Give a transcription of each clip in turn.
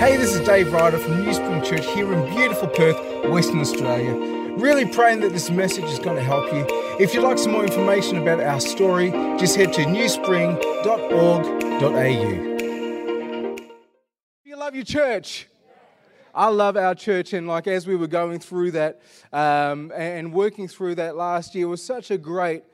Hey, this is Dave Ryder from New Spring Church here in beautiful Perth, Western Australia. Really praying that this message is going to help you. If you'd like some more information about our story, just head to newspring.org.au. You love your church. I love our church, and like as we were going through that um, and working through that last year, was such a great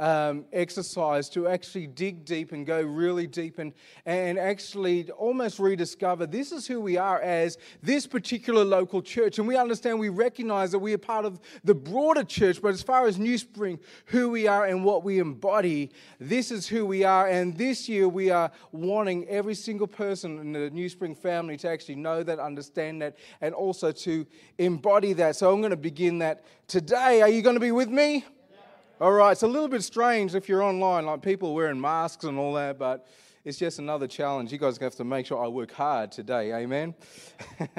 um, exercise to actually dig deep and go really deep and, and actually almost rediscover this is who we are as this particular local church. And we understand, we recognize that we are part of the broader church, but as far as New Spring, who we are and what we embody, this is who we are. And this year we are wanting every single person in the New Spring family to actually know that, understand that, and also to embody that. So I'm going to begin that today. Are you going to be with me? All right, it's a little bit strange if you're online, like people wearing masks and all that, but it's just another challenge. You guys have to make sure I work hard today, amen?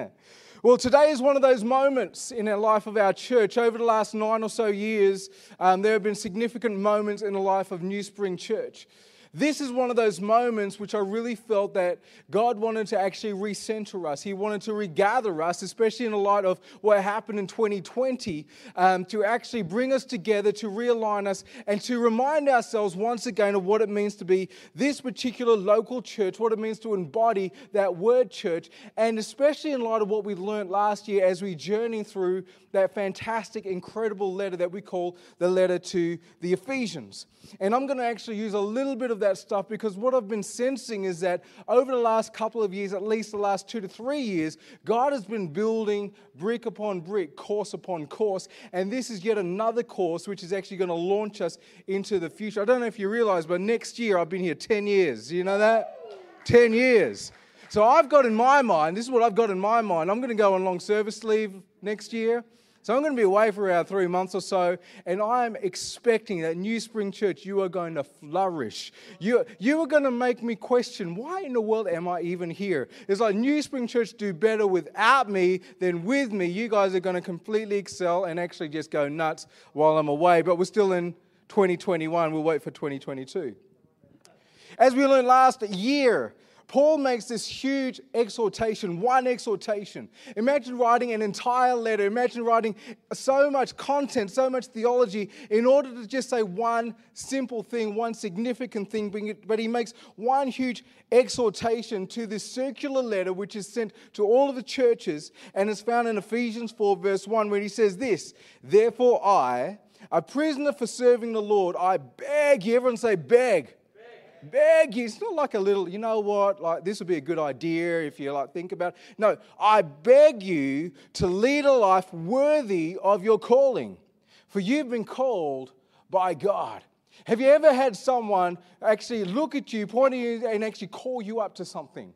well, today is one of those moments in the life of our church. Over the last nine or so years, um, there have been significant moments in the life of New Spring Church. This is one of those moments which I really felt that God wanted to actually recenter us. He wanted to regather us, especially in the light of what happened in 2020, um, to actually bring us together, to realign us, and to remind ourselves once again of what it means to be this particular local church, what it means to embody that word church, and especially in light of what we learned last year as we journey through that fantastic, incredible letter that we call the letter to the Ephesians. And I'm going to actually use a little bit of that stuff because what I've been sensing is that over the last couple of years, at least the last two to three years, God has been building brick upon brick, course upon course. And this is yet another course which is actually going to launch us into the future. I don't know if you realize, but next year I've been here 10 years. You know that? 10 years. So I've got in my mind, this is what I've got in my mind. I'm going to go on long service leave next year. So I'm going to be away for about three months or so, and I'm expecting that New Spring Church, you are going to flourish. You, you are going to make me question, why in the world am I even here? It's like New Spring Church do better without me than with me. You guys are going to completely excel and actually just go nuts while I'm away, but we're still in 2021. We'll wait for 2022. As we learned last year, Paul makes this huge exhortation, one exhortation. Imagine writing an entire letter, imagine writing so much content, so much theology in order to just say one simple thing, one significant thing, but he makes one huge exhortation to this circular letter which is sent to all of the churches and is found in Ephesians 4, verse 1, where he says this Therefore, I, a prisoner for serving the Lord, I beg you, everyone say, beg beg you. It's not like a little, you know what, like this would be a good idea if you like think about it. No, I beg you to lead a life worthy of your calling. For you've been called by God. Have you ever had someone actually look at you, point at you, and actually call you up to something?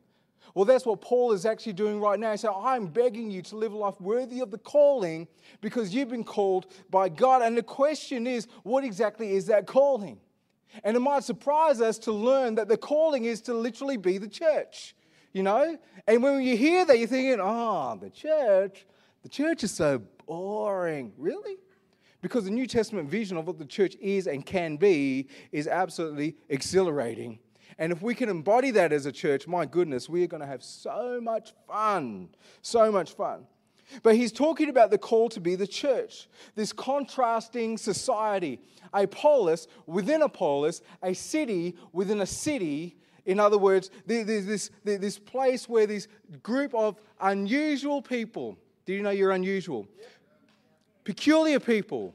Well, that's what Paul is actually doing right now. He said, I'm begging you to live a life worthy of the calling because you've been called by God. And the question is, what exactly is that calling? And it might surprise us to learn that the calling is to literally be the church, you know? And when you hear that, you're thinking, oh, the church, the church is so boring. Really? Because the New Testament vision of what the church is and can be is absolutely exhilarating. And if we can embody that as a church, my goodness, we are going to have so much fun. So much fun. But he's talking about the call to be the church, this contrasting society, a polis within a polis, a city within a city. In other words, there's this, this place where this group of unusual people, do you know you're unusual? Peculiar people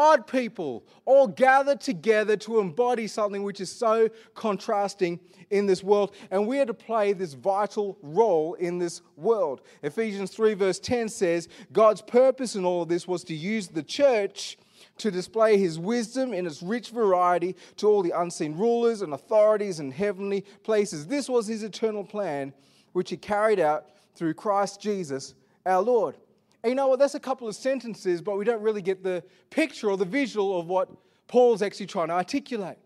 odd people all gathered together to embody something which is so contrasting in this world. And we are to play this vital role in this world. Ephesians 3, verse 10 says, God's purpose in all of this was to use the church to display his wisdom in its rich variety to all the unseen rulers and authorities in heavenly places. This was his eternal plan, which he carried out through Christ Jesus our Lord. And you know what? That's a couple of sentences, but we don't really get the picture or the visual of what Paul's actually trying to articulate.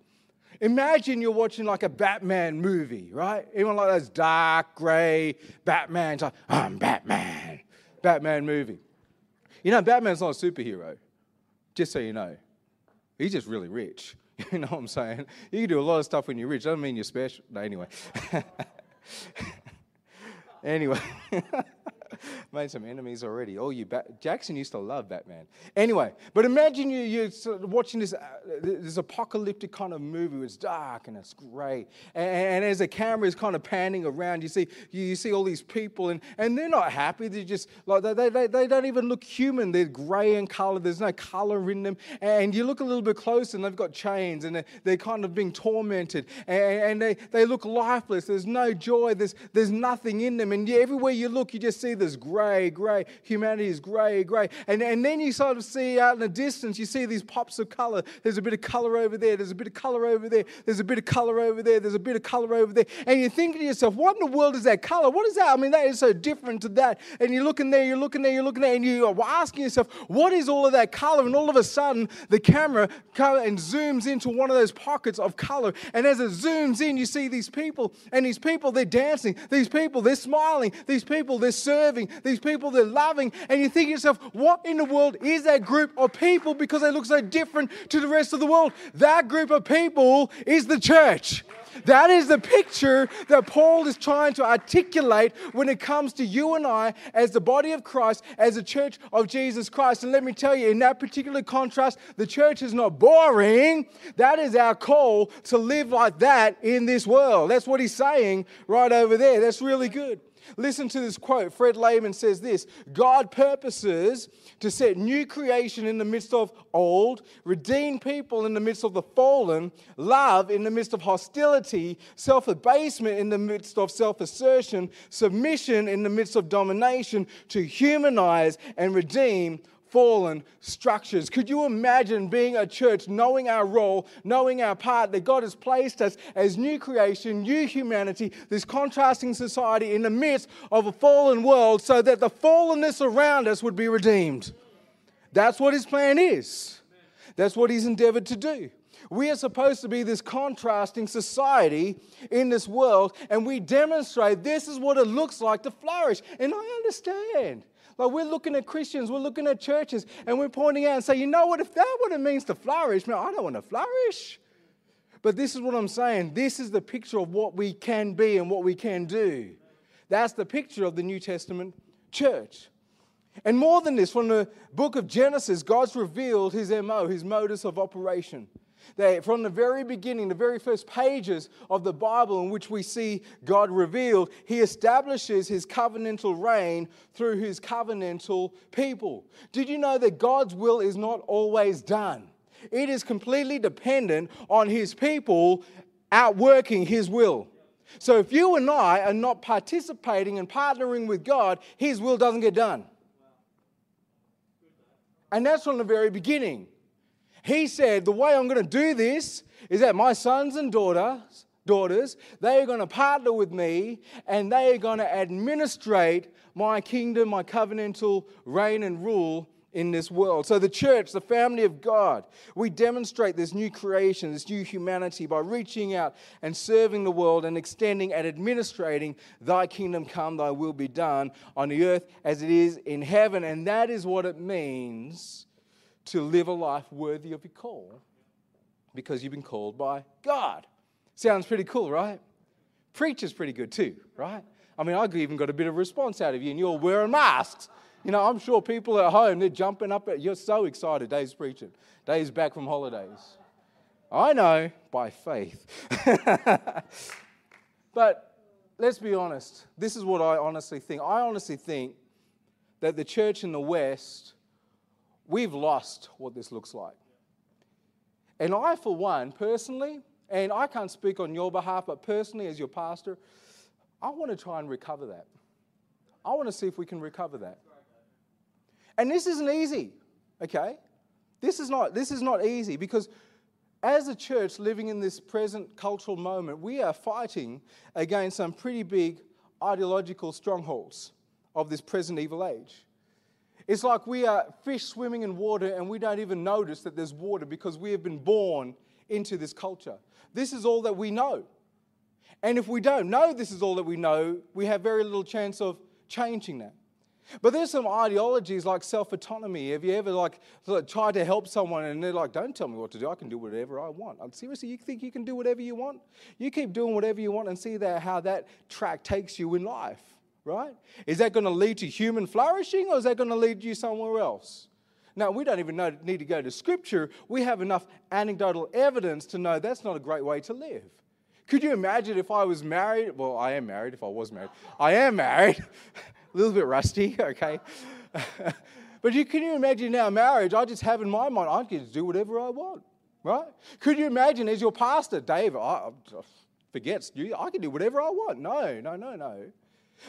Imagine you're watching like a Batman movie, right? Even like those dark gray Batman, like, I'm Batman, Batman movie. You know, Batman's not a superhero, just so you know. He's just really rich. You know what I'm saying? You can do a lot of stuff when you're rich. Doesn't mean you're special. No, anyway. Anyway. Made some enemies already. Oh, you Bat- Jackson used to love Batman. Anyway, but imagine you, you're watching this, uh, this apocalyptic kind of movie. It's dark and it's grey. And, and, as the camera is kind of panning around, you see, you, you, see all these people, and, and they're not happy. They're just like, they, they, they don't even look human. They're grey in color, there's no color in them. And you look a little bit closer, and they've got chains, and they're, they're kind of being tormented, and, and they, they look lifeless. There's no joy, there's, there's nothing in them. And everywhere you look, you just see this grey, grey. Humanity is grey, grey. And, and then you sort of see out in the distance, you see these pops of colour. There's a bit of colour over there, there's a bit of colour over there, there's a bit of colour over there, there's a bit of colour over there. And you're thinking to yourself, what in the world is that colour? What is that? I mean, that is so different to that. And you're looking there, you're looking there, you're looking there, and you are asking yourself, what is all of that colour? And all of a sudden, the camera comes and zooms into one of those pockets of colour. And as it zooms in, you see these people, and these people, they're dancing. These people, they're smiling. These people, they're serving. These people they're loving, and you think to yourself, what in the world is that group of people because they look so different to the rest of the world? That group of people is the church. That is the picture that Paul is trying to articulate when it comes to you and I as the body of Christ, as the church of Jesus Christ. And let me tell you, in that particular contrast, the church is not boring. That is our call to live like that in this world. That's what he's saying right over there. That's really good. Listen to this quote. Fred Lehman says this God purposes to set new creation in the midst of old, redeem people in the midst of the fallen, love in the midst of hostility, self abasement in the midst of self assertion, submission in the midst of domination, to humanize and redeem fallen structures. Could you imagine being a church, knowing our role, knowing our part, that God has placed us as new creation, new humanity, this contrasting society in the midst of a fallen world so that the fallenness around us would be redeemed? That's what his plan is. That's what he's endeavored to do. We are supposed to be this contrasting society in this world, and we demonstrate this is what it looks like to flourish. And I understand. Like we're looking at Christians, we're looking at churches, and we're pointing out and say, you know what, if that what it means to flourish, man, I don't want to flourish. But this is what I'm saying. This is the picture of what we can be and what we can do. That's the picture of the New Testament church. And more than this, from the book of Genesis, God's revealed his MO, his modus of operation. That from the very beginning, the very first pages of the Bible in which we see God revealed, He establishes His covenantal reign through His covenantal people. Did you know that God's will is not always done? It is completely dependent on His people outworking His will. So if you and I are not participating and partnering with God, His will doesn't get done. And that's from the very beginning. He said, The way I'm going to do this is that my sons and daughters, daughters, they are going to partner with me and they are going to administrate my kingdom, my covenantal reign and rule in this world. So, the church, the family of God, we demonstrate this new creation, this new humanity by reaching out and serving the world and extending and administrating Thy kingdom come, Thy will be done on the earth as it is in heaven. And that is what it means to live a life worthy of your call because you've been called by God. Sounds pretty cool, right? Preach is pretty good too, right? I mean, I even got a bit of response out of you, and you're wearing masks. You know, I'm sure people at home, they're jumping up. At, you're so excited. Dave's preaching. Dave's back from holidays. I know, by faith. but let's be honest. This is what I honestly think. I honestly think that the church in the West we've lost what this looks like. And I, for one, personally, and I can't speak on your behalf, but personally, as your pastor, I want to try and recover that. I want to see if we can recover that. And this isn't easy, okay? This is not, this is not easy because as a church living in this present cultural moment, we are fighting against some pretty big ideological strongholds of this present evil age. It's like we are fish swimming in water and we don't even notice that there's water because we have been born into this culture. This is all that we know. And if we don't know this is all that we know, we have very little chance of changing that. But there's some ideologies like self-autonomy. Have you ever like, tried to help someone and they're like, "Don't tell me what to do. I can do whatever I want." I'm seriously, you think you can do whatever you want? You keep doing whatever you want and see that how that track takes you in life right? Is that going to lead to human flourishing or is that going to lead you somewhere else? Now, we don't even need to go to scripture. We have enough anecdotal evidence to know that's not a great way to live. Could you imagine if I was married? Well, I am married if I was married. I am married. a little bit rusty, okay? but you, can you imagine now marriage? I just have in my mind, I can do whatever I want, right? Could you imagine as your pastor, Dave, I, forgets, I can do whatever I want? No, no, no, no.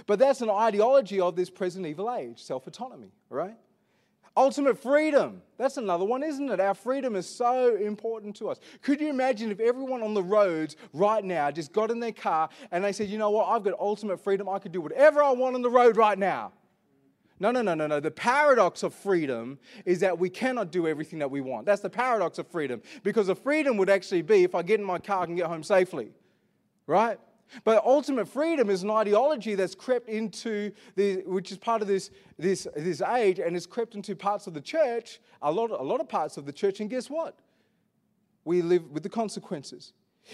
But that's an ideology of this present evil age, self autonomy, right? Ultimate freedom. That's another one, isn't it? Our freedom is so important to us. Could you imagine if everyone on the roads right now just got in their car and they said, you know what, I've got ultimate freedom. I could do whatever I want on the road right now. No, no, no, no, no. The paradox of freedom is that we cannot do everything that we want. That's the paradox of freedom. Because the freedom would actually be if I get in my car, I can get home safely. Right? But ultimate freedom is an ideology that's crept into the, which is part of this, this, this age, and has crept into parts of the church, a lot, a lot of parts of the church, and guess what? We live with the consequences.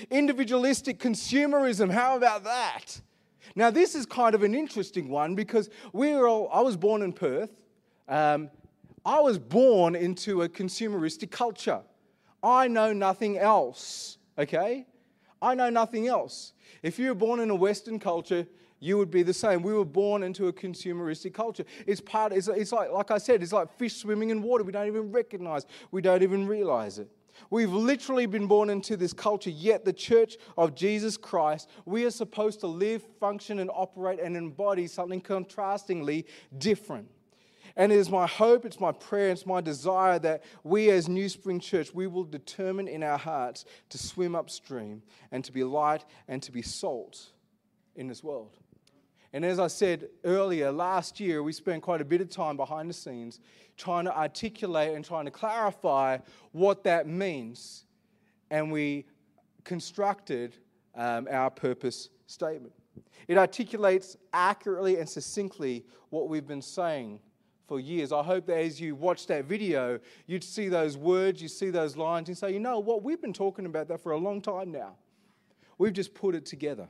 Individualistic consumerism, how about that? Now, this is kind of an interesting one because we were all, I was born in Perth. Um, I was born into a consumeristic culture. I know nothing else, okay? I know nothing else. If you were born in a Western culture, you would be the same. We were born into a consumeristic culture. It's part, it's, it's like, like I said, it's like fish swimming in water. We don't even recognize, we don't even realize it. We've literally been born into this culture, yet the church of Jesus Christ, we are supposed to live, function, and operate and embody something contrastingly different. And it is my hope, it's my prayer, it's my desire that we as New Spring Church, we will determine in our hearts to swim upstream and to be light and to be salt in this world. And as I said earlier, last year we spent quite a bit of time behind the scenes trying to articulate and trying to clarify what that means. And we constructed um, our purpose statement. It articulates accurately and succinctly what we've been saying for years. I hope that as you watch that video, you'd see those words, you see those lines, and say, you know what, we've been talking about that for a long time now. We've just put it together.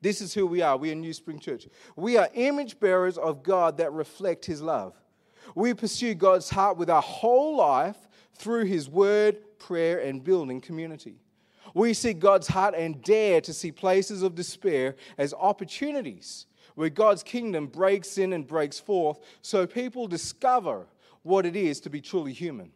This is who we are. We are New Spring Church. We are image bearers of God that reflect His love. We pursue God's heart with our whole life through His word, prayer, and building community. We seek God's heart and dare to see places of despair as opportunities where God's kingdom breaks in and breaks forth so people discover what it is to be truly human.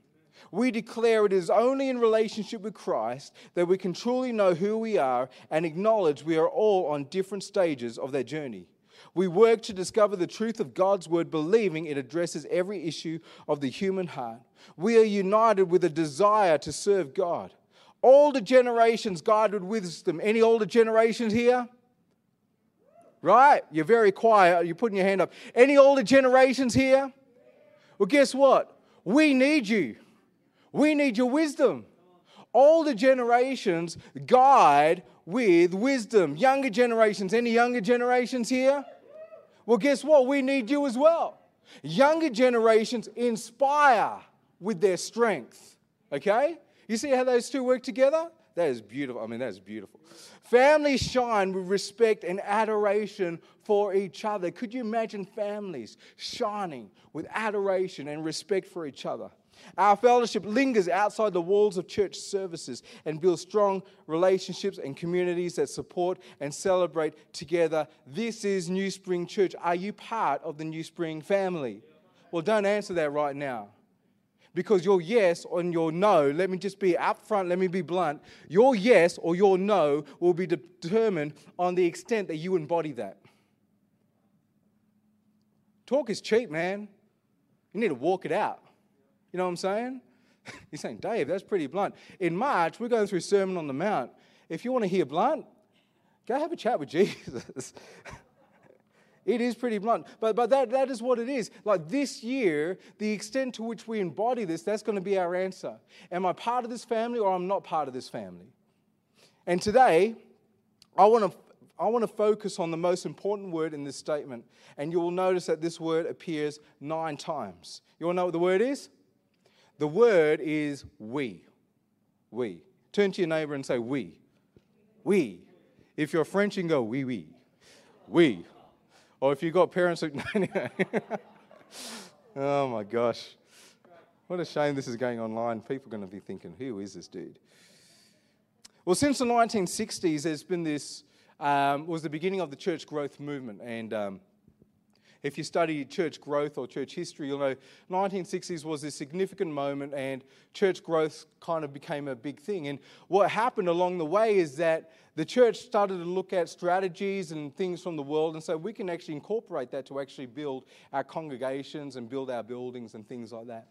We declare it is only in relationship with Christ that we can truly know who we are and acknowledge we are all on different stages of that journey. We work to discover the truth of God's word, believing it addresses every issue of the human heart. We are united with a desire to serve God. Older generations guided wisdom. Any older generations here? Right? You're very quiet. You're putting your hand up. Any older generations here? Well, guess what? We need you. We need your wisdom. Older generations guide with wisdom. Younger generations, any younger generations here? Well, guess what? We need you as well. Younger generations inspire with their strength. Okay? You see how those two work together? That is beautiful. I mean, that is beautiful. Families shine with respect and adoration for each other. Could you imagine families shining with adoration and respect for each other? Our fellowship lingers outside the walls of church services and builds strong relationships and communities that support and celebrate together. This is New Spring Church. Are you part of the New Spring family? Well, don't answer that right now because your yes and your no, let me just be upfront, let me be blunt, your yes or your no will be determined on the extent that you embody that. Talk is cheap, man. You need to walk it out. You know what I'm saying? You're saying, Dave, that's pretty blunt. In March, we're going through Sermon on the Mount. If you want to hear blunt, go have a chat with Jesus. It is pretty blunt, but, but that, that is what it is. Like this year, the extent to which we embody this, that's going to be our answer. Am I part of this family or I'm not part of this family? And today, I want to I want to focus on the most important word in this statement. And you will notice that this word appears nine times. You to know what the word is? The word is we. We. Turn to your neighbor and say, we. We. If you're French, you can go, we, we. We. Or if you've got parents who. oh my gosh. What a shame this is going online. People are going to be thinking, who is this dude? Well, since the 1960s, there's been this, um, was the beginning of the church growth movement. And um, if you study church growth or church history, you'll know 1960s was a significant moment and church growth kind of became a big thing. And what happened along the way is that the church started to look at strategies and things from the world and so we can actually incorporate that to actually build our congregations and build our buildings and things like that.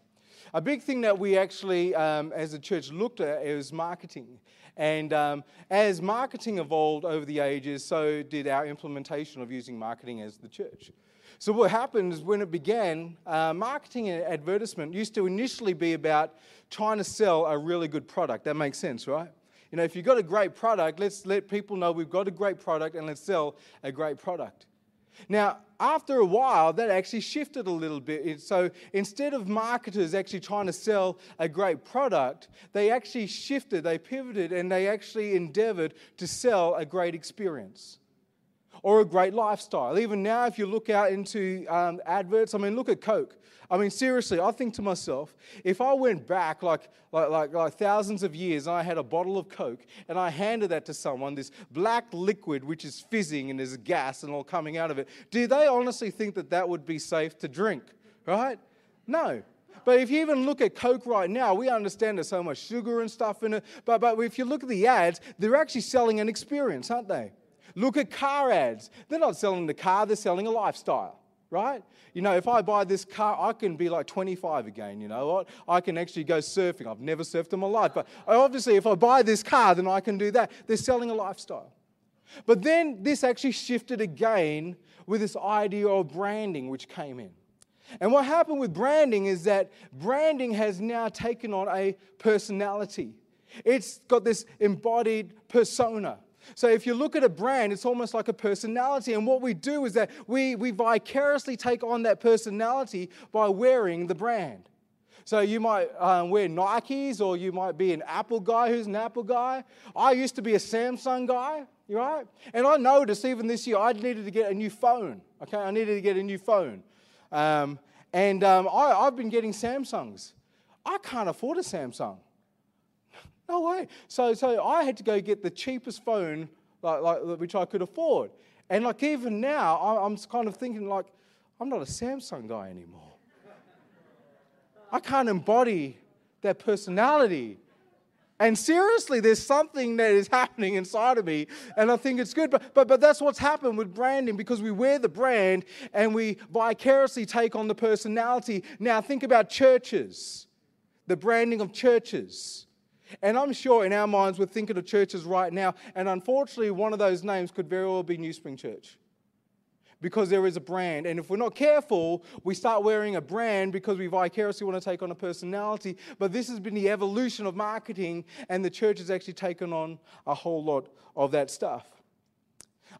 A big thing that we actually, um, as a church, looked at is marketing. And um, as marketing evolved over the ages, so did our implementation of using marketing as the church. So, what happened is when it began, uh, marketing and advertisement used to initially be about trying to sell a really good product. That makes sense, right? You know, if you've got a great product, let's let people know we've got a great product and let's sell a great product. Now, after a while, that actually shifted a little bit. So instead of marketers actually trying to sell a great product, they actually shifted, they pivoted, and they actually endeavored to sell a great experience or a great lifestyle. Even now, if you look out into um, adverts, I mean, look at Coke. I mean, seriously, I think to myself, if I went back like, like, like, like thousands of years and I had a bottle of Coke and I handed that to someone, this black liquid which is fizzing and there's gas and all coming out of it, do they honestly think that that would be safe to drink? Right? No. But if you even look at Coke right now, we understand there's so much sugar and stuff in it. But, but if you look at the ads, they're actually selling an experience, aren't they? Look at car ads. They're not selling the car, they're selling a lifestyle, right? You know, if I buy this car, I can be like 25 again, you know what? I can actually go surfing. I've never surfed in my life, but obviously, if I buy this car, then I can do that. They're selling a lifestyle. But then this actually shifted again with this idea of branding, which came in. And what happened with branding is that branding has now taken on a personality. It's got this embodied persona. So if you look at a brand, it's almost like a personality. And what we do is that we, we vicariously take on that personality by wearing the brand. So you might um, wear Nikes, or you might be an Apple guy who's an Apple guy. I used to be a Samsung guy, right? And I noticed even this year I needed to get a new phone. Okay, I needed to get a new phone. Um, and um, I, I've been getting Samsungs. I can't afford a Samsung. No way. So, so I had to go get the cheapest phone, like, like, which I could afford. And like even now, I'm kind of thinking like, I'm not a Samsung guy anymore. I can't embody that personality. And seriously, there's something that is happening inside of me, and I think it's good. But, but, but that's what's happened with branding because we wear the brand and we vicariously take on the personality. Now, think about churches, the branding of churches. And I'm sure in our minds we're thinking of churches right now, and unfortunately, one of those names could very well be New Spring Church. Because there is a brand. And if we're not careful, we start wearing a brand because we vicariously want to take on a personality. But this has been the evolution of marketing, and the church has actually taken on a whole lot of that stuff.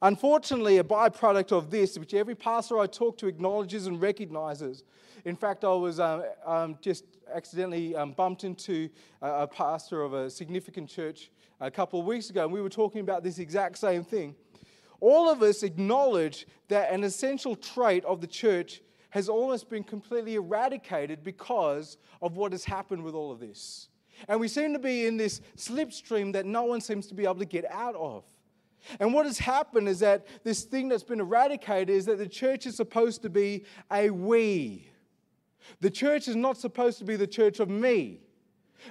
Unfortunately, a byproduct of this, which every pastor I talk to acknowledges and recognizes. In fact, I was um, um, just accidentally um, bumped into a, a, pastor of a significant church a couple of weeks ago, and we were talking about this exact same thing. All of us acknowledge that an essential trait of the church has almost been completely eradicated because of what has happened with all of this. And we seem to be in this slipstream that no one seems to be able to get out of. And what has happened is that this thing that's been eradicated is that the church is supposed to be a we. The church is not supposed to be the church of me.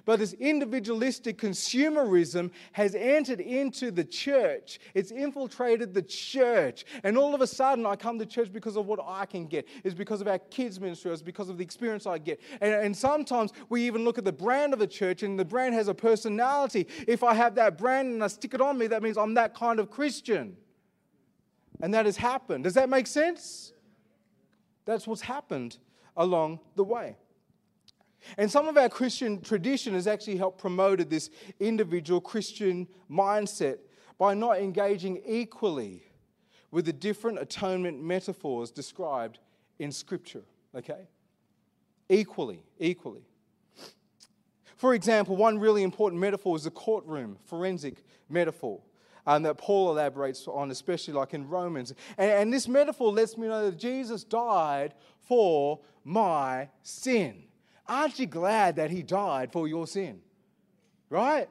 But this individualistic consumerism has entered into the church. It's infiltrated the church. And all of a sudden, I come to church because of what I can get. It's because of our kids' ministry. It's because of the experience I get. And, and sometimes we even look at the brand of the church, and the brand has a personality. If I have that brand and I stick it on me, that means I'm that kind of Christian. And that has happened. Does that make sense? That's what's happened along the way. And some of our Christian tradition has actually helped promoted this individual Christian mindset by not engaging equally with the different atonement metaphors described in Scripture. Okay? Equally, equally. For example, one really important metaphor is the courtroom forensic metaphor. um, that Paul elaborates on, especially like in Romans. And, and this metaphor lets me know that Jesus died for my sin. Aren't you glad that he died for your sin? Right?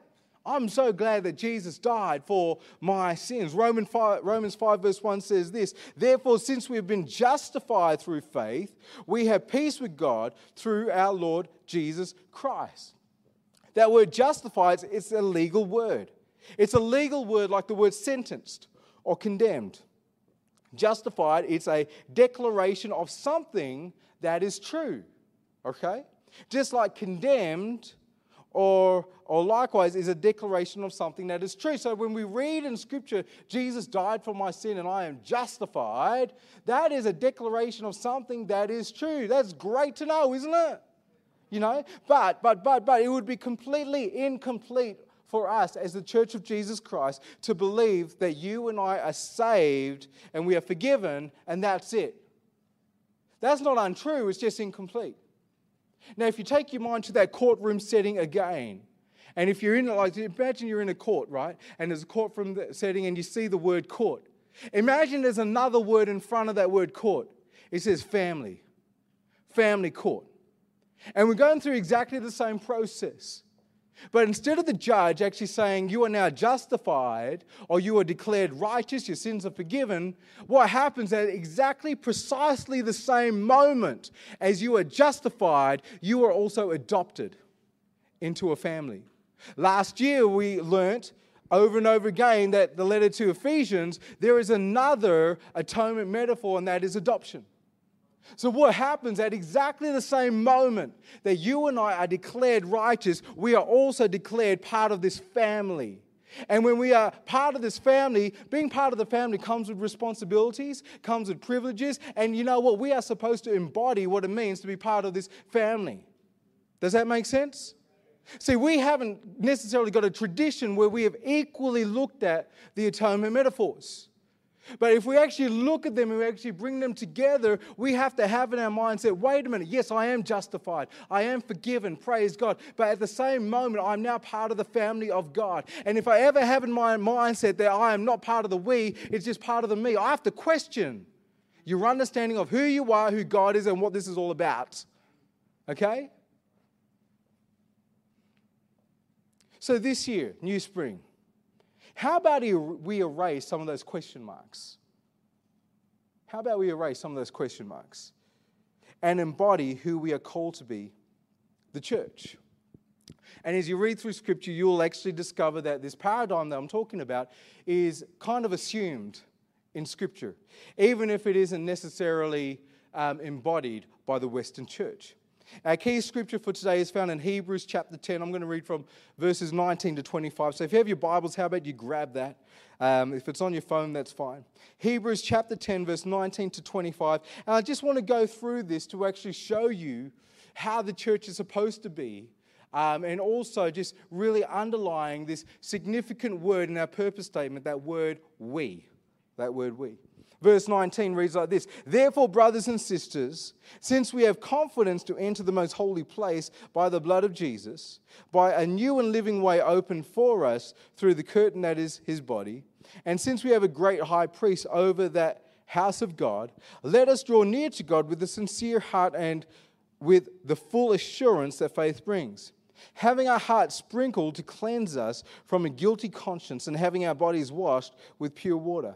I'm so glad that Jesus died for my sins. Romans 5, Romans 5, verse 1 says this Therefore, since we've been justified through faith, we have peace with God through our Lord Jesus Christ. That word justified, it's a legal word. It's a legal word like the word sentenced or condemned. Justified, it's a declaration of something that is true. Okay? Just like condemned or, or likewise is a declaration of something that is true. So when we read in Scripture, Jesus died for my sin and I am justified, that is a declaration of something that is true. That's great to know, isn't it? You know, but, but, but, but it would be completely incomplete for us as the church of Jesus Christ to believe that you and I are saved and we are forgiven and that's it. That's not untrue, it's just incomplete. Now, if you take your mind to that courtroom setting again, and if you're in, like, imagine you're in a court, right? And there's a courtroom setting and you see the word court. Imagine there's another word in front of that word court. It says family, family court. And we're going through exactly the same process. But instead of the judge actually saying, You are now justified or you are declared righteous, your sins are forgiven, what happens at exactly precisely the same moment as you are justified, you are also adopted into a family. Last year, we learnt over and over again that the letter to Ephesians, there is another atonement metaphor, and that is adoption. So, what happens at exactly the same moment that you and I are declared righteous, we are also declared part of this family. And when we are part of this family, being part of the family comes with responsibilities, comes with privileges, and you know what? We are supposed to embody what it means to be part of this family. Does that make sense? See, we haven't necessarily got a tradition where we have equally looked at the atonement metaphors. But if we actually look at them and we actually bring them together, we have to have in our mindset wait a minute, yes, I am justified. I am forgiven, praise God. But at the same moment, I'm now part of the family of God. And if I ever have in my mindset that I am not part of the we, it's just part of the me, I have to question your understanding of who you are, who God is, and what this is all about. Okay? So this year, New Spring, how about we erase some of those question marks? How about we erase some of those question marks and embody who we are called to be the church? And as you read through scripture, you'll actually discover that this paradigm that I'm talking about is kind of assumed in scripture, even if it isn't necessarily um, embodied by the Western church. Our key scripture for today is found in Hebrews chapter 10. I'm going to read from verses 19 to 25. So if you have your Bibles, how about you grab that? Um, if it's on your phone, that's fine. Hebrews chapter 10, verse 19 to 25. And I just want to go through this to actually show you how the church is supposed to be. Um, and also just really underlying this significant word in our purpose statement that word we. That word we. Verse 19 reads like this Therefore, brothers and sisters, since we have confidence to enter the most holy place by the blood of Jesus, by a new and living way opened for us through the curtain that is his body, and since we have a great high priest over that house of God, let us draw near to God with a sincere heart and with the full assurance that faith brings. Having our hearts sprinkled to cleanse us from a guilty conscience, and having our bodies washed with pure water.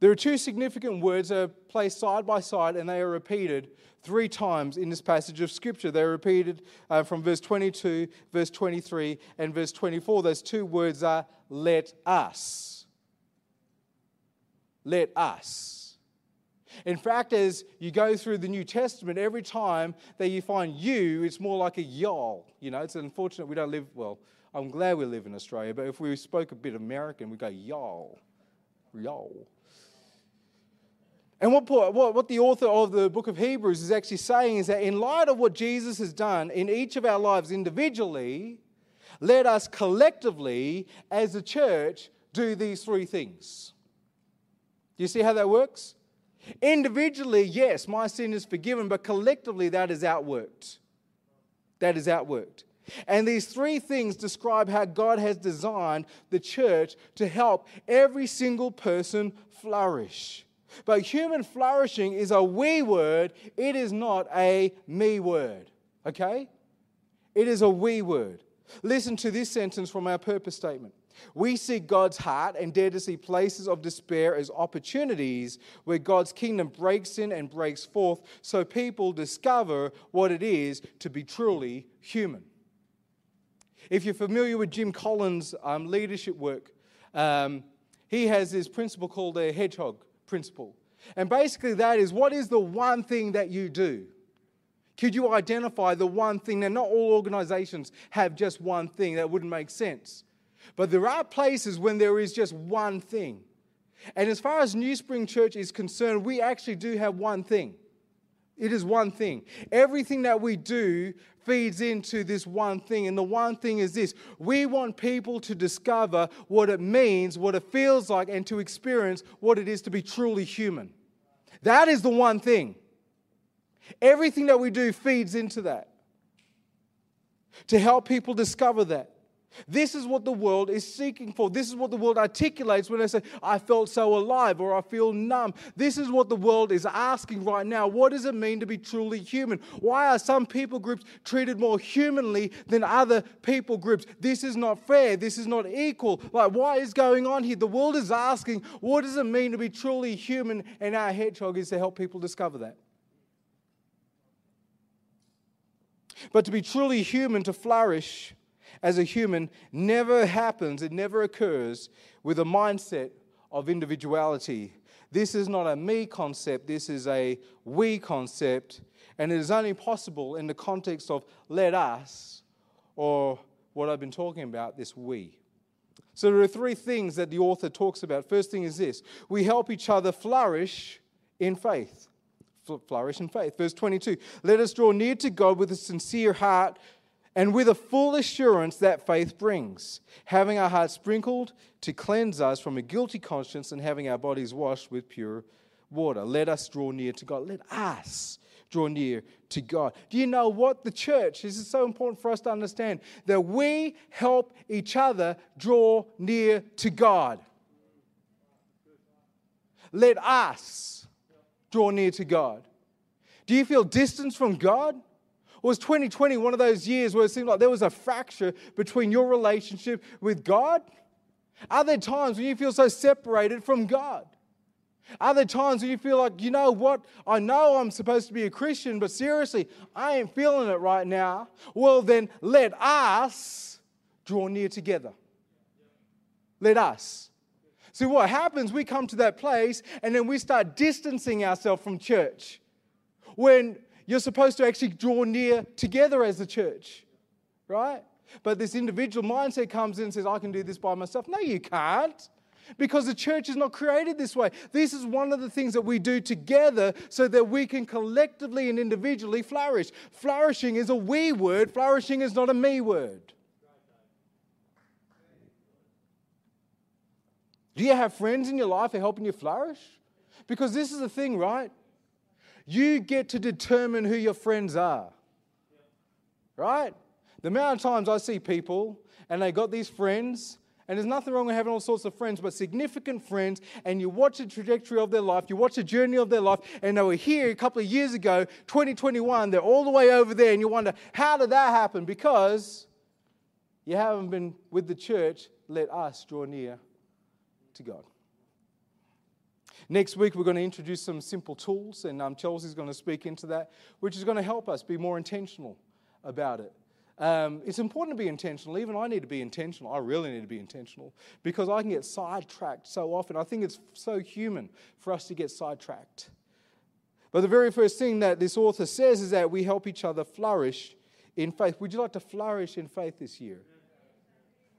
There are two significant words that are placed side by side and they are repeated three times in this passage of Scripture. They're repeated uh, from verse 22, verse 23, and verse 24. Those two words are let us. Let us. In fact, as you go through the New Testament, every time that you find you, it's more like a y'all. You know, it's unfortunate we don't live, well, I'm glad we live in Australia, but if we spoke a bit American, we'd go y'all. Y'all. And what, what, the author of the book of Hebrews is actually saying is that in light of what Jesus has done in each of our lives individually, let us collectively, as a church, do these three things. Do you see how that works? Individually, yes, my sin is forgiven, but collectively, that is outworked. That is outworked. And these three things describe how God has designed the church to help every single person flourish. But human flourishing is a we word, it is not a me word. Okay? It is a we word. Listen to this sentence from our purpose statement. We see God's heart and dare to see places of despair as opportunities where God's kingdom breaks in and breaks forth so people discover what it is to be truly human. If you're familiar with Jim Collins' um, leadership work, um, he has this principle called a hedgehog principle. And basically, that is what is the one thing that you do? Could you identify the one thing? Now, not all organizations have just one thing, that wouldn't make sense. But there are places when there is just one thing. And as far as New Spring Church is concerned, we actually do have one thing. It is one thing. Everything that we do feeds into this one thing. And the one thing is this we want people to discover what it means, what it feels like, and to experience what it is to be truly human. That is the one thing. Everything that we do feeds into that to help people discover that. This is what the world is seeking for. This is what the world articulates when they say, I felt so alive or I feel numb. This is what the world is asking right now. What does it mean to be truly human? Why are some people groups treated more humanly than other people groups? This is not fair. This is not equal. Like, what is going on here? The world is asking, what does it mean to be truly human? And our hedgehog is to help people discover that. But to be truly human, to flourish as a human, never happens, it never occurs with a mindset of individuality. This is not a me concept, this is a we concept, and it is only possible in the context of let us, or what I've been talking about, this we. So there are three things that the author talks about. First thing is this we help each other flourish in faith flourish in faith. Verse 22 Let us draw near to God with a sincere heart and with a full assurance that faith brings, having our hearts sprinkled to cleanse us from a guilty conscience and having our bodies washed with pure water. Let us draw near to God. Let us draw near to God. Do you know what? The church, this is so important for us to understand, that we help each other draw near to God. Let us draw near to God. Do you feel distance from God? Was 2020 one of those years where it seemed like there was a fracture between your relationship with God? Are there times when you feel so separated from God? Are there times when you feel like, you know what? I know I'm supposed to be a Christian, but seriously, I ain't feeling it right now. Well, then let us draw near together. Let us. See, what happens, we come to that place and then we start distancing ourselves from church. When you're supposed to actually draw near together as a church, right? But this individual mindset comes in and says, I can do this by myself. No, you can't. Because the church is not created this way. This is one of the things that we do together so that we can collectively and individually flourish. Flourishing is a we word, flourishing is not a me word. Do you have friends in your life who are helping you flourish? Because this is the thing, right? You get to determine who your friends are. Right? The amount of times I see people and they got these friends, and there's nothing wrong with having all sorts of friends, but significant friends, and you watch the trajectory of their life, you watch the journey of their life, and they were here a couple of years ago, 2021, they're all the way over there, and you wonder, how did that happen? Because you haven't been with the church, let us draw near to God. Next week, we're going to introduce some simple tools, and um, Chelsea's going to speak into that, which is going to help us be more intentional about it. Um, it's important to be intentional. Even I need to be intentional. I really need to be intentional because I can get sidetracked so often. I think it's so human for us to get sidetracked. But the very first thing that this author says is that we help each other flourish in faith. Would you like to flourish in faith this year?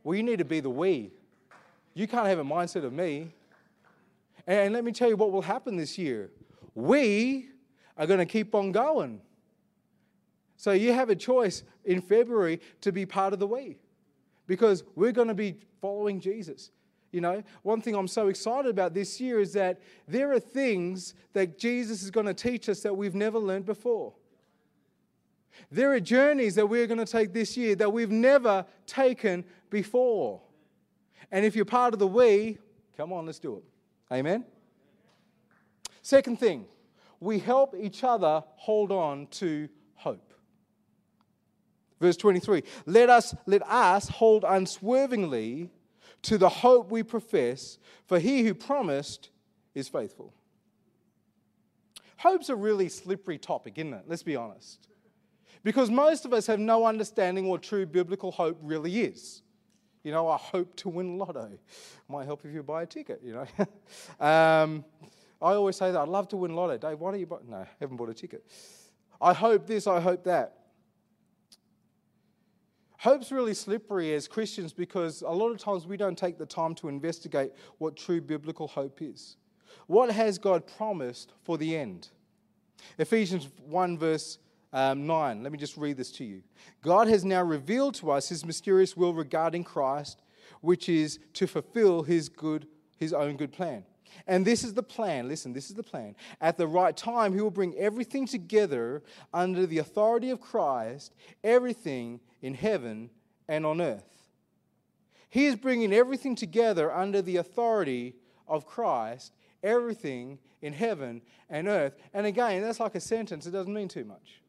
Well, you need to be the we. You can't have a mindset of me. And let me tell you what will happen this year. We are going to keep on going. So you have a choice in February to be part of the we because we're going to be following Jesus. You know, one thing I'm so excited about this year is that there are things that Jesus is going to teach us that we've never learned before. There are journeys that we're going to take this year that we've never taken before. And if you're part of the we, come on, let's do it. Amen. Second thing, we help each other hold on to hope. Verse 23 Let us, let us hold unswervingly to the hope we profess, for he who promised is faithful. Hope's a really slippery topic, isn't it? Let's be honest. Because most of us have no understanding what true biblical hope really is. You know, I hope to win lotto. Might help if you buy a ticket, you know. um, I always say that I'd love to win lotto. Dave, why don't you buy? No, I haven't bought a ticket. I hope this, I hope that. Hope's really slippery as Christians because a lot of times we don't take the time to investigate what true biblical hope is. What has God promised for the end? Ephesians 1, verse um, 9. Let me just read this to you. God has now revealed to us his mysterious will regarding Christ, which is to fulfill his good, his own good plan. And this is the plan. Listen, this is the plan. At the right time, he will bring everything together under the authority of Christ, everything in heaven and on earth. He is bringing everything together under the authority of Christ, everything in heaven and earth. And again, that's like a sentence, it doesn't mean too much.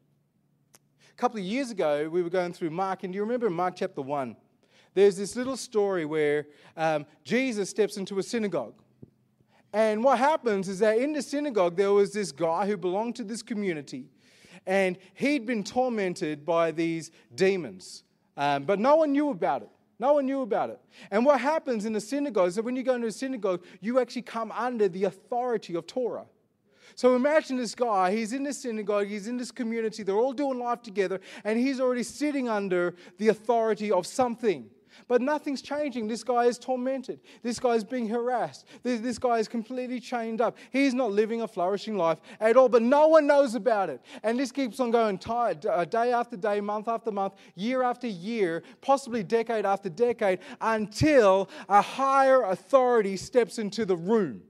A couple of years ago, we were going through Mark, and do you remember Mark chapter 1? There's this little story where um, Jesus steps into a synagogue. And what happens is that in the synagogue, there was this guy who belonged to this community, and he'd been tormented by these demons. Um, but no one knew about it. No one knew about it. And what happens in the synagogue is that when you go into a synagogue, you actually come under the authority of Torah. So imagine this guy, he's in this synagogue, he's in this community, they're all doing life together, and he's already sitting under the authority of something. But nothing's changing. This guy is tormented. This guy is being harassed. This, this guy is completely chained up. He's not living a flourishing life at all, but no one knows about it. And this keeps on going uh, day after day, month after month, year after year, possibly decade after decade, until a higher authority steps into the room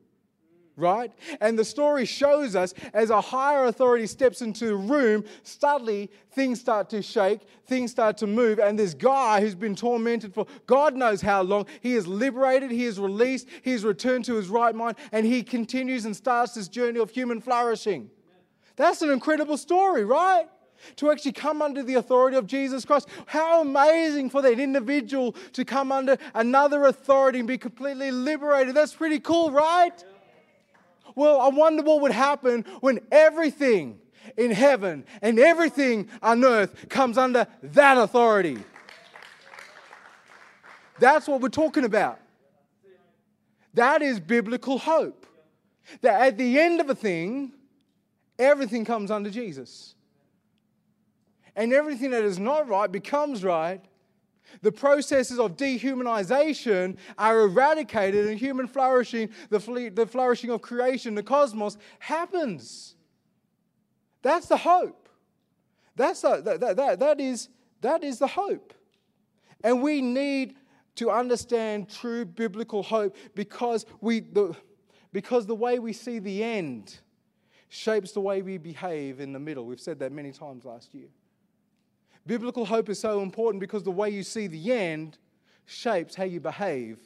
right? And the story shows us as a higher authority steps into the room, suddenly things start to shake, things start to move, and this guy who's been tormented for God knows how long, he is liberated, he is released, he is returned to his right mind, and he continues and starts this journey of human flourishing. That's an incredible story, right? to actually come under the authority of Jesus Christ. How amazing for that individual to come under another authority and be completely liberated. That's pretty cool, right? Well, I wonder what would happen when everything in heaven and everything on earth comes under that authority. That's what we're talking about. That is biblical hope. That at the end of a thing, everything comes under Jesus. And everything that is not right becomes right the processes of dehumanization are eradicated and human flourishing, the, the flourishing of creation, the cosmos, happens. That's the hope. That's the, that, that, that, is, that is the hope. And we need to understand true biblical hope because, we, the, because the way we see the end shapes the way we behave in the middle. We've said that many times last year. Biblical hope is so important because the way you see the end shapes how you behave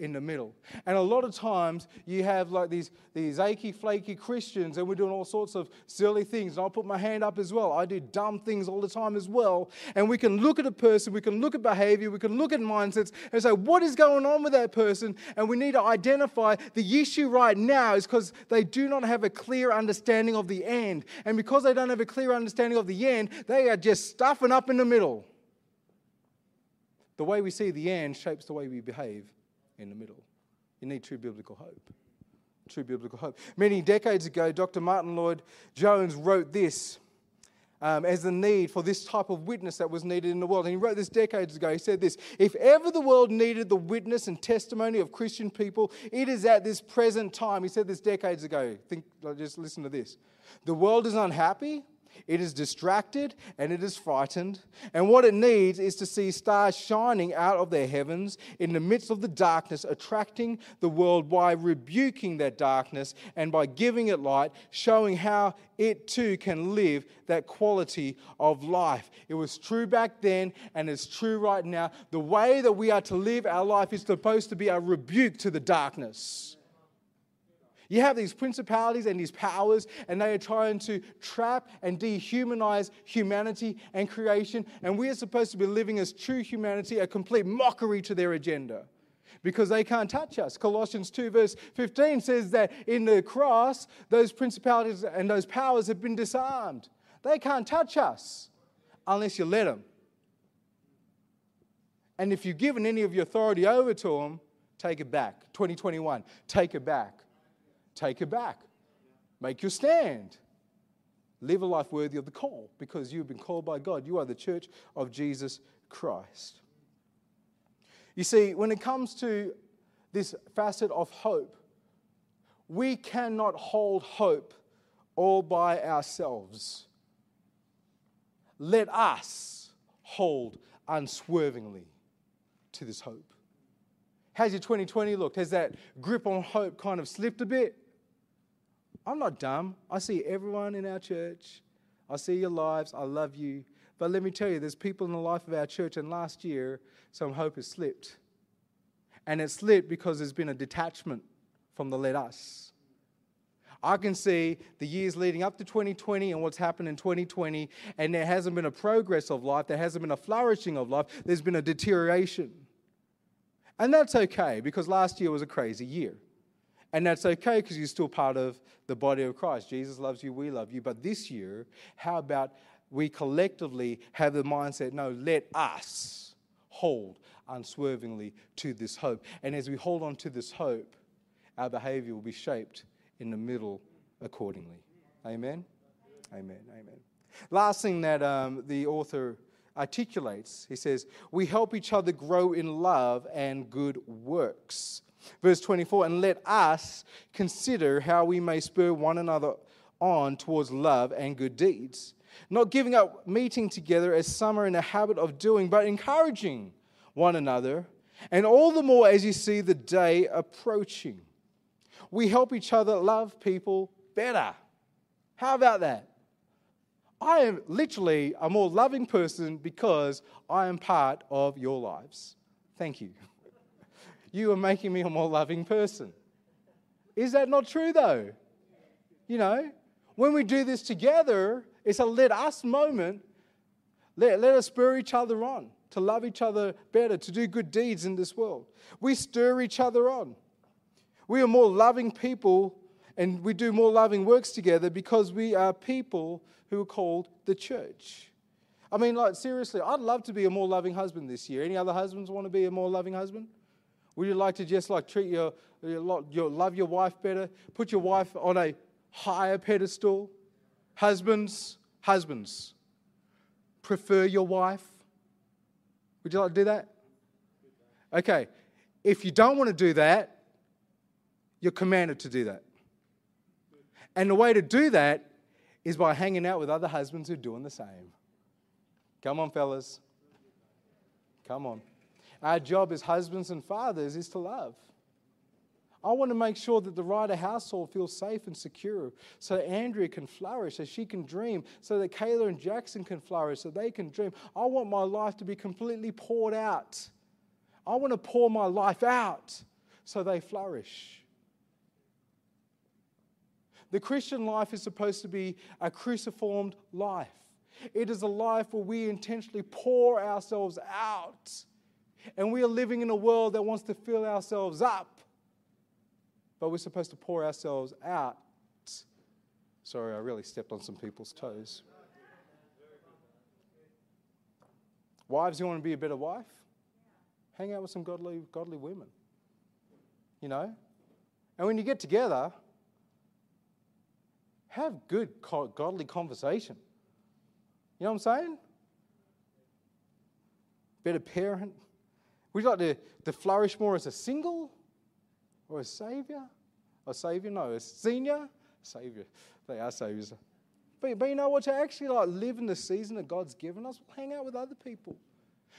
in the middle. And a lot of times you have like these, these achy, flaky Christians, and we're doing all sorts of silly things. And I'll put my hand up as well. I do dumb things all the time as well. And we can look at a person, we can look at behavior, we can look at mindsets, and say, what is going on with that person? And we need to identify the issue right now is because they do not have a clear understanding of the end. And because they don't have a clear understanding of the end, they are just stuffing up in the middle. The way we see the end shapes the way we behave in the middle. You need true biblical hope. True biblical hope. Many decades ago, Dr. Martyn Lloyd-Jones wrote this um, as the need for this type of witness that was needed in the world. And he wrote this decades ago. He said this If ever the world needed the witness and testimony of Christian people, it is at this present time. He said this decades ago. Think, just listen to this. The world is unhappy. It is distracted and it is frightened. And what it needs is to see stars shining out of their heavens in the midst of the darkness, attracting the world by rebuking that darkness and by giving it light, showing how it too can live that quality of life. It was true back then and it's true right now. The way that we are to live our life is supposed to be a rebuke to the darkness. You have these principalities and these powers, and they are trying to trap and dehumanize humanity and creation. And we are supposed to be living as true humanity, a complete mockery to their agenda because they can't touch us. Colossians 2, verse 15 says that in the cross, those principalities and those powers have been disarmed. They can't touch us unless you let them. And if you've given any of your authority over to them, take it back. 2021, take it back take it back. Make your stand. Live a life worthy of the call because you've been called by God. You are the church of Jesus Christ. You see, when it comes to this facet of hope, we cannot hold hope all by ourselves. Let us hold unswervingly to this hope. How's your 2020 looked? Has that grip on hope kind of slipped a bit? I'm not dumb. I see everyone in our church. I see your lives. I love you. But let me tell you, there's people in the life of our church, and last year, some hope has slipped. And it slipped because there's been a detachment from the let us. I can see the years leading up to 2020 and what's happened in 2020, and there hasn't been a progress of life, there hasn't been a flourishing of life, there's been a deterioration. And that's okay because last year was a crazy year. And that's okay because you're still part of the body of Christ. Jesus loves you, we love you. But this year, how about we collectively have the mindset no, let us hold unswervingly to this hope. And as we hold on to this hope, our behavior will be shaped in the middle accordingly. Amen? Amen. Amen. Last thing that um, the author articulates, he says, we help each other grow in love and good works. Verse 24, and let us consider how we may spur one another on towards love and good deeds, not giving up meeting together as some are in the habit of doing, but encouraging one another, and all the more as you see the day approaching. We help each other love people better. How about that? I am literally a more loving person because I am part of your lives. Thank you. You are making me a more loving person. Is that not true, though? You know, when we do this together, it's a let us moment. Let, let us spur each other on to love each other better, to do good deeds in this world. We stir each other on. We are more loving people and we do more loving works together because we are people who are called the church. I mean, like, seriously, I'd love to be a more loving husband this year. Any other husbands want to be a more loving husband? Would you like to just like treat your, your, your love your wife better? Put your wife on a higher pedestal? Husbands, husbands, prefer your wife? Would you like to do that? Okay. If you don't want to do that, you're commanded to do that. And the way to do that is by hanging out with other husbands who are doing the same. Come on, fellas. Come on. Our job as husbands and fathers is to love. I want to make sure that the Ryder household feels safe and secure so Andrea can flourish, so she can dream, so that Kayla and Jackson can flourish, so they can dream. I want my life to be completely poured out. I want to pour my life out so they flourish. The Christian life is supposed to be a cruciformed life. It is a life where we intentionally pour ourselves out and we are living in a world that wants to fill ourselves up, but we're supposed to pour ourselves out. Sorry, I really stepped on some people's toes. Wives, you want to be a better wife? Hang out with some godly, godly women. You know? And when you get together, have good, godly conversation. You know what I'm saying? Better parent. Would you like to, to flourish more as a single or a savior? A savior? No, a senior? Savior. They are saviors. But, but you know what? To actually like live in the season that God's given us, we'll hang out with other people.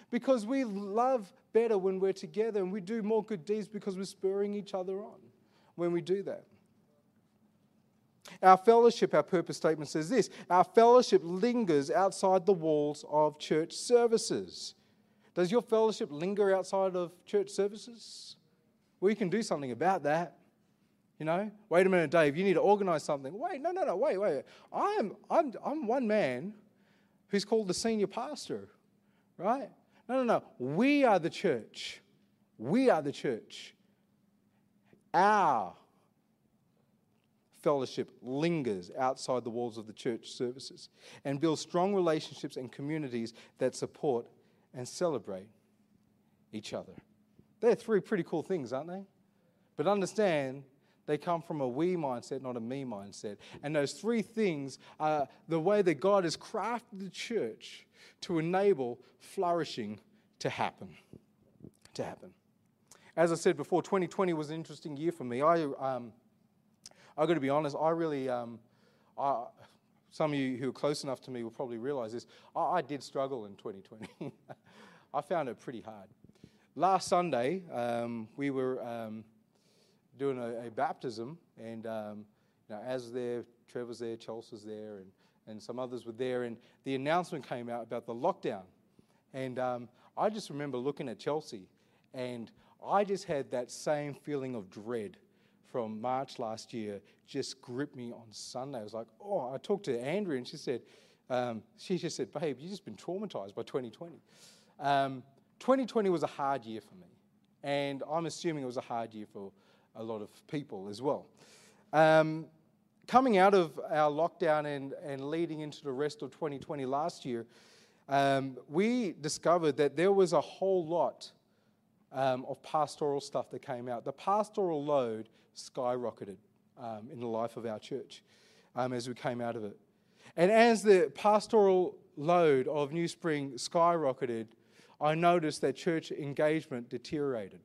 Because we love better when we're together and we do more good deeds because we're spurring each other on when we do that. Our fellowship, our purpose statement says this our fellowship lingers outside the walls of church services. Does your fellowship linger outside of church services? We can do something about that. You know, wait a minute, Dave, you need to organize something. Wait, no, no, no, wait, wait. I'm, I'm, I'm one man who's called the senior pastor, right? No, no, no. We are the church. We are the church. Our fellowship lingers outside the walls of the church services and builds strong relationships and communities that support and celebrate each other. They're three pretty cool things, aren't they? But understand they come from a we mindset, not a me mindset. And those three things are the way that God has crafted the church to enable flourishing to happen. To happen. As I said before, 2020 was an interesting year for me. I, um, I got to be honest, I really, um, I, some of you who are close enough to me will probably realize this. I, I did struggle in 2020. I found it pretty hard. Last Sunday, um, we were um, doing a, a, baptism, and um, you know, as there, Trevor's there, Chelsea's there, and, and some others were there, and the announcement came out about the lockdown. And um, I just remember looking at Chelsea, and I just had that same feeling of dread from March last year just gripped me on Sunday. I was like, oh, I talked to Andrea and she said, um, she just said, babe, you've just been traumatized by 2020. Um, 2020 was a hard year for me. And I'm assuming it was a hard year for a lot of people as well. Um, coming out of our lockdown and, and leading into the rest of 2020 last year, um, we discovered that there was a whole lot um, of pastoral stuff that came out. The pastoral load skyrocketed um, in the life of our church um, as we came out of it. And as the pastoral load of New Spring skyrocketed, I noticed that church engagement deteriorated.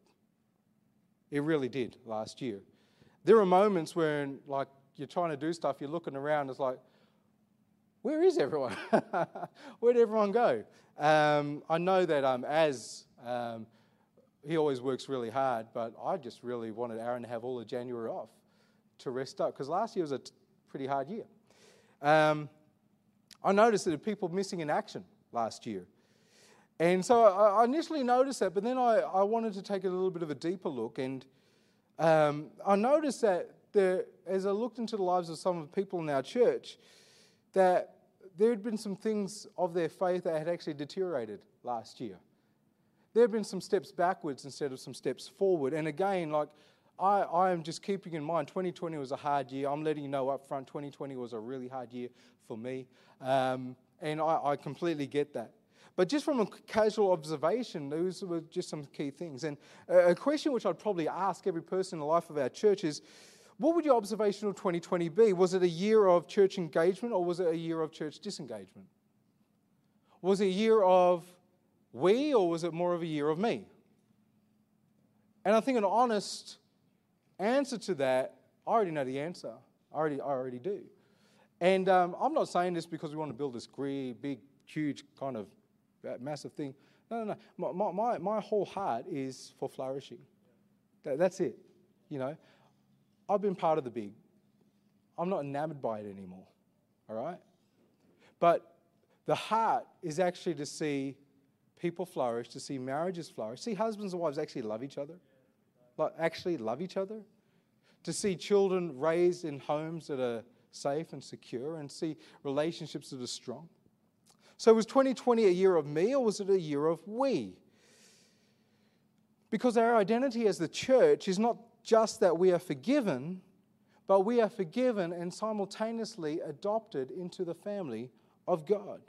It really did last year. There are moments when, like, you're trying to do stuff, you're looking around, it's like, where is everyone? Where'd everyone go? Um, I know that um, as um, he always works really hard, but I just really wanted Aaron to have all of January off to rest up because last year was a t- pretty hard year. Um, I noticed that there were people missing in action last year. And so I, initially noticed that, but then I, I, wanted to take a little bit of a deeper look. And um, I noticed that there, as I looked into the lives of some of the people in our church, that there had been some things of their faith that had actually deteriorated last year there have been some steps backwards instead of some steps forward. And again, like I, I am just keeping in mind 2020 was a hard year. I'm letting you know up front 2020 was a really hard year for me. Um, and I, I completely get that. But just from a casual observation, those were just some key things. And a question which I'd probably ask every person in the life of our church is what would your observation of 2020 be? Was it a year of church engagement or was it a year of church disengagement? Was it a year of we, or was it more of a year of me? And I think an honest answer to that, I already know the answer. I already, I already do. And um, I'm not saying this because we want to build this great, big, huge kind of uh, massive thing. No, no, no. My, my, my whole heart is for flourishing. That, that's it. You know, I've been part of the big. I'm not enamored by it anymore. All right? But the heart is actually to see people flourish, to see marriages flourish, see husbands and wives actually love each other, like actually love each other, to see children raised in homes that are safe and secure, and see relationships that are strong. So, was 2020 a year of me or was it a year of we? Because our identity as the church is not just that we are forgiven, but we are forgiven and simultaneously adopted into the family of God.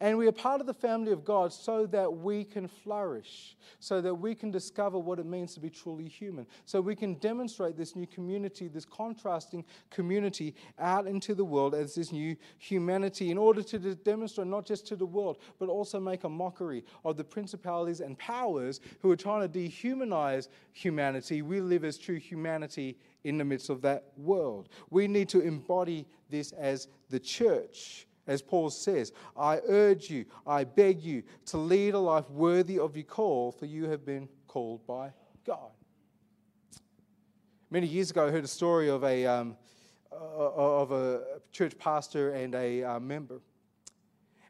And we are part of the family of God so that we can flourish, so that we can discover what it means to be truly human, so we can demonstrate this new community, this contrasting community out into the world as this new humanity, in order to demonstrate not just to the world, but also make a mockery of the principalities and powers who are trying to dehumanize humanity. We live as true humanity in the midst of that world. We need to embody this as the church. As Paul says, I urge you, I beg you to lead a life worthy of your call, for you have been called by God. Many years ago, I heard a story of a, um, uh, of a church pastor and a uh, member.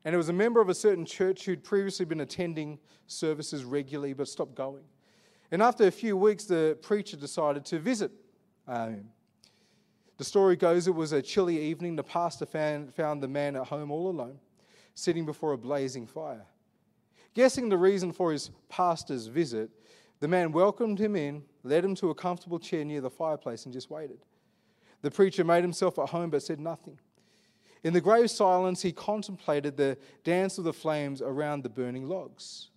And it was a member of a certain church who'd previously been attending services regularly but stopped going. And after a few weeks, the preacher decided to visit um, the story goes it was a chilly evening. The pastor found, found the man at home all alone, sitting before a blazing fire. Guessing the reason for his pastor's visit, the man welcomed him in, led him to a comfortable chair near the fireplace, and just waited. The preacher made himself at home but said nothing. In the grave silence, he contemplated the dance of the flames around the burning logs.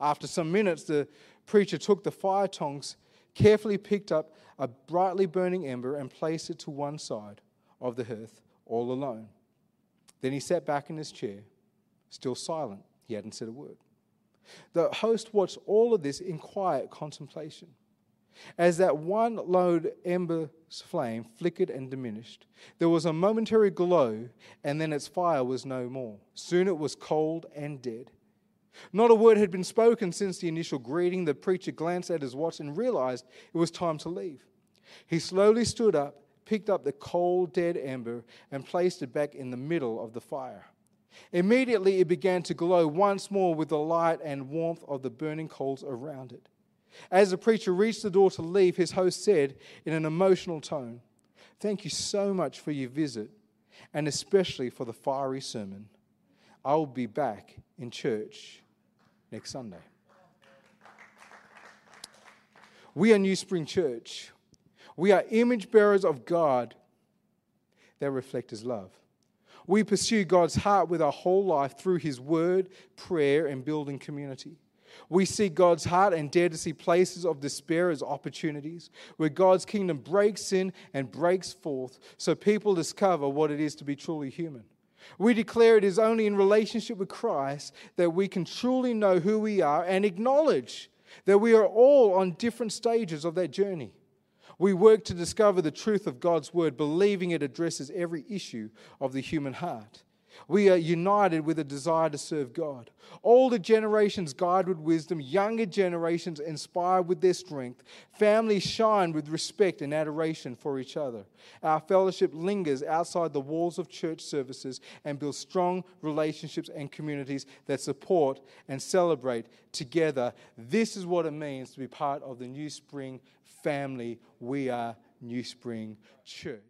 After some minutes, the preacher took the fire tongs carefully picked up a brightly burning ember and placed it to one side of the hearth, all alone. Then he sat back in his chair, still silent. He hadn't said a word. The host watched all of this in quiet contemplation. As that one low ember's flame flickered and diminished, there was a momentary glow, and then its fire was no more. Soon it was cold and dead. Not a word had been spoken since the initial greeting. The preacher glanced at his watch and realized it was time to leave. He slowly stood up, picked up the cold, dead ember, and placed it back in the middle of the fire. Immediately, it began to glow once more with the light and warmth of the burning coals around it. As the preacher reached the door to leave, his host said in an emotional tone, Thank you so much for your visit, and especially for the fiery sermon. I will be back in church next Sunday. We are New Spring Church. We are image bearers of God that reflect His love. We pursue God's heart with our whole life through His word, prayer, and building community. We see God's heart and dare to see places of despair as opportunities where God's kingdom breaks in and breaks forth so people discover what it is to be truly human. We declare it is only in relationship with Christ that we can truly know who we are and acknowledge that we are all on different stages of that journey. We work to discover the truth of God's word, believing it addresses every issue of the human heart. We are united with a desire to serve God. Older generations guide with wisdom, younger generations inspire with their strength. Families shine with respect and adoration for each other. Our fellowship lingers outside the walls of church services and builds strong relationships and communities that support and celebrate together. This is what it means to be part of the New Spring family. We are New Spring Church.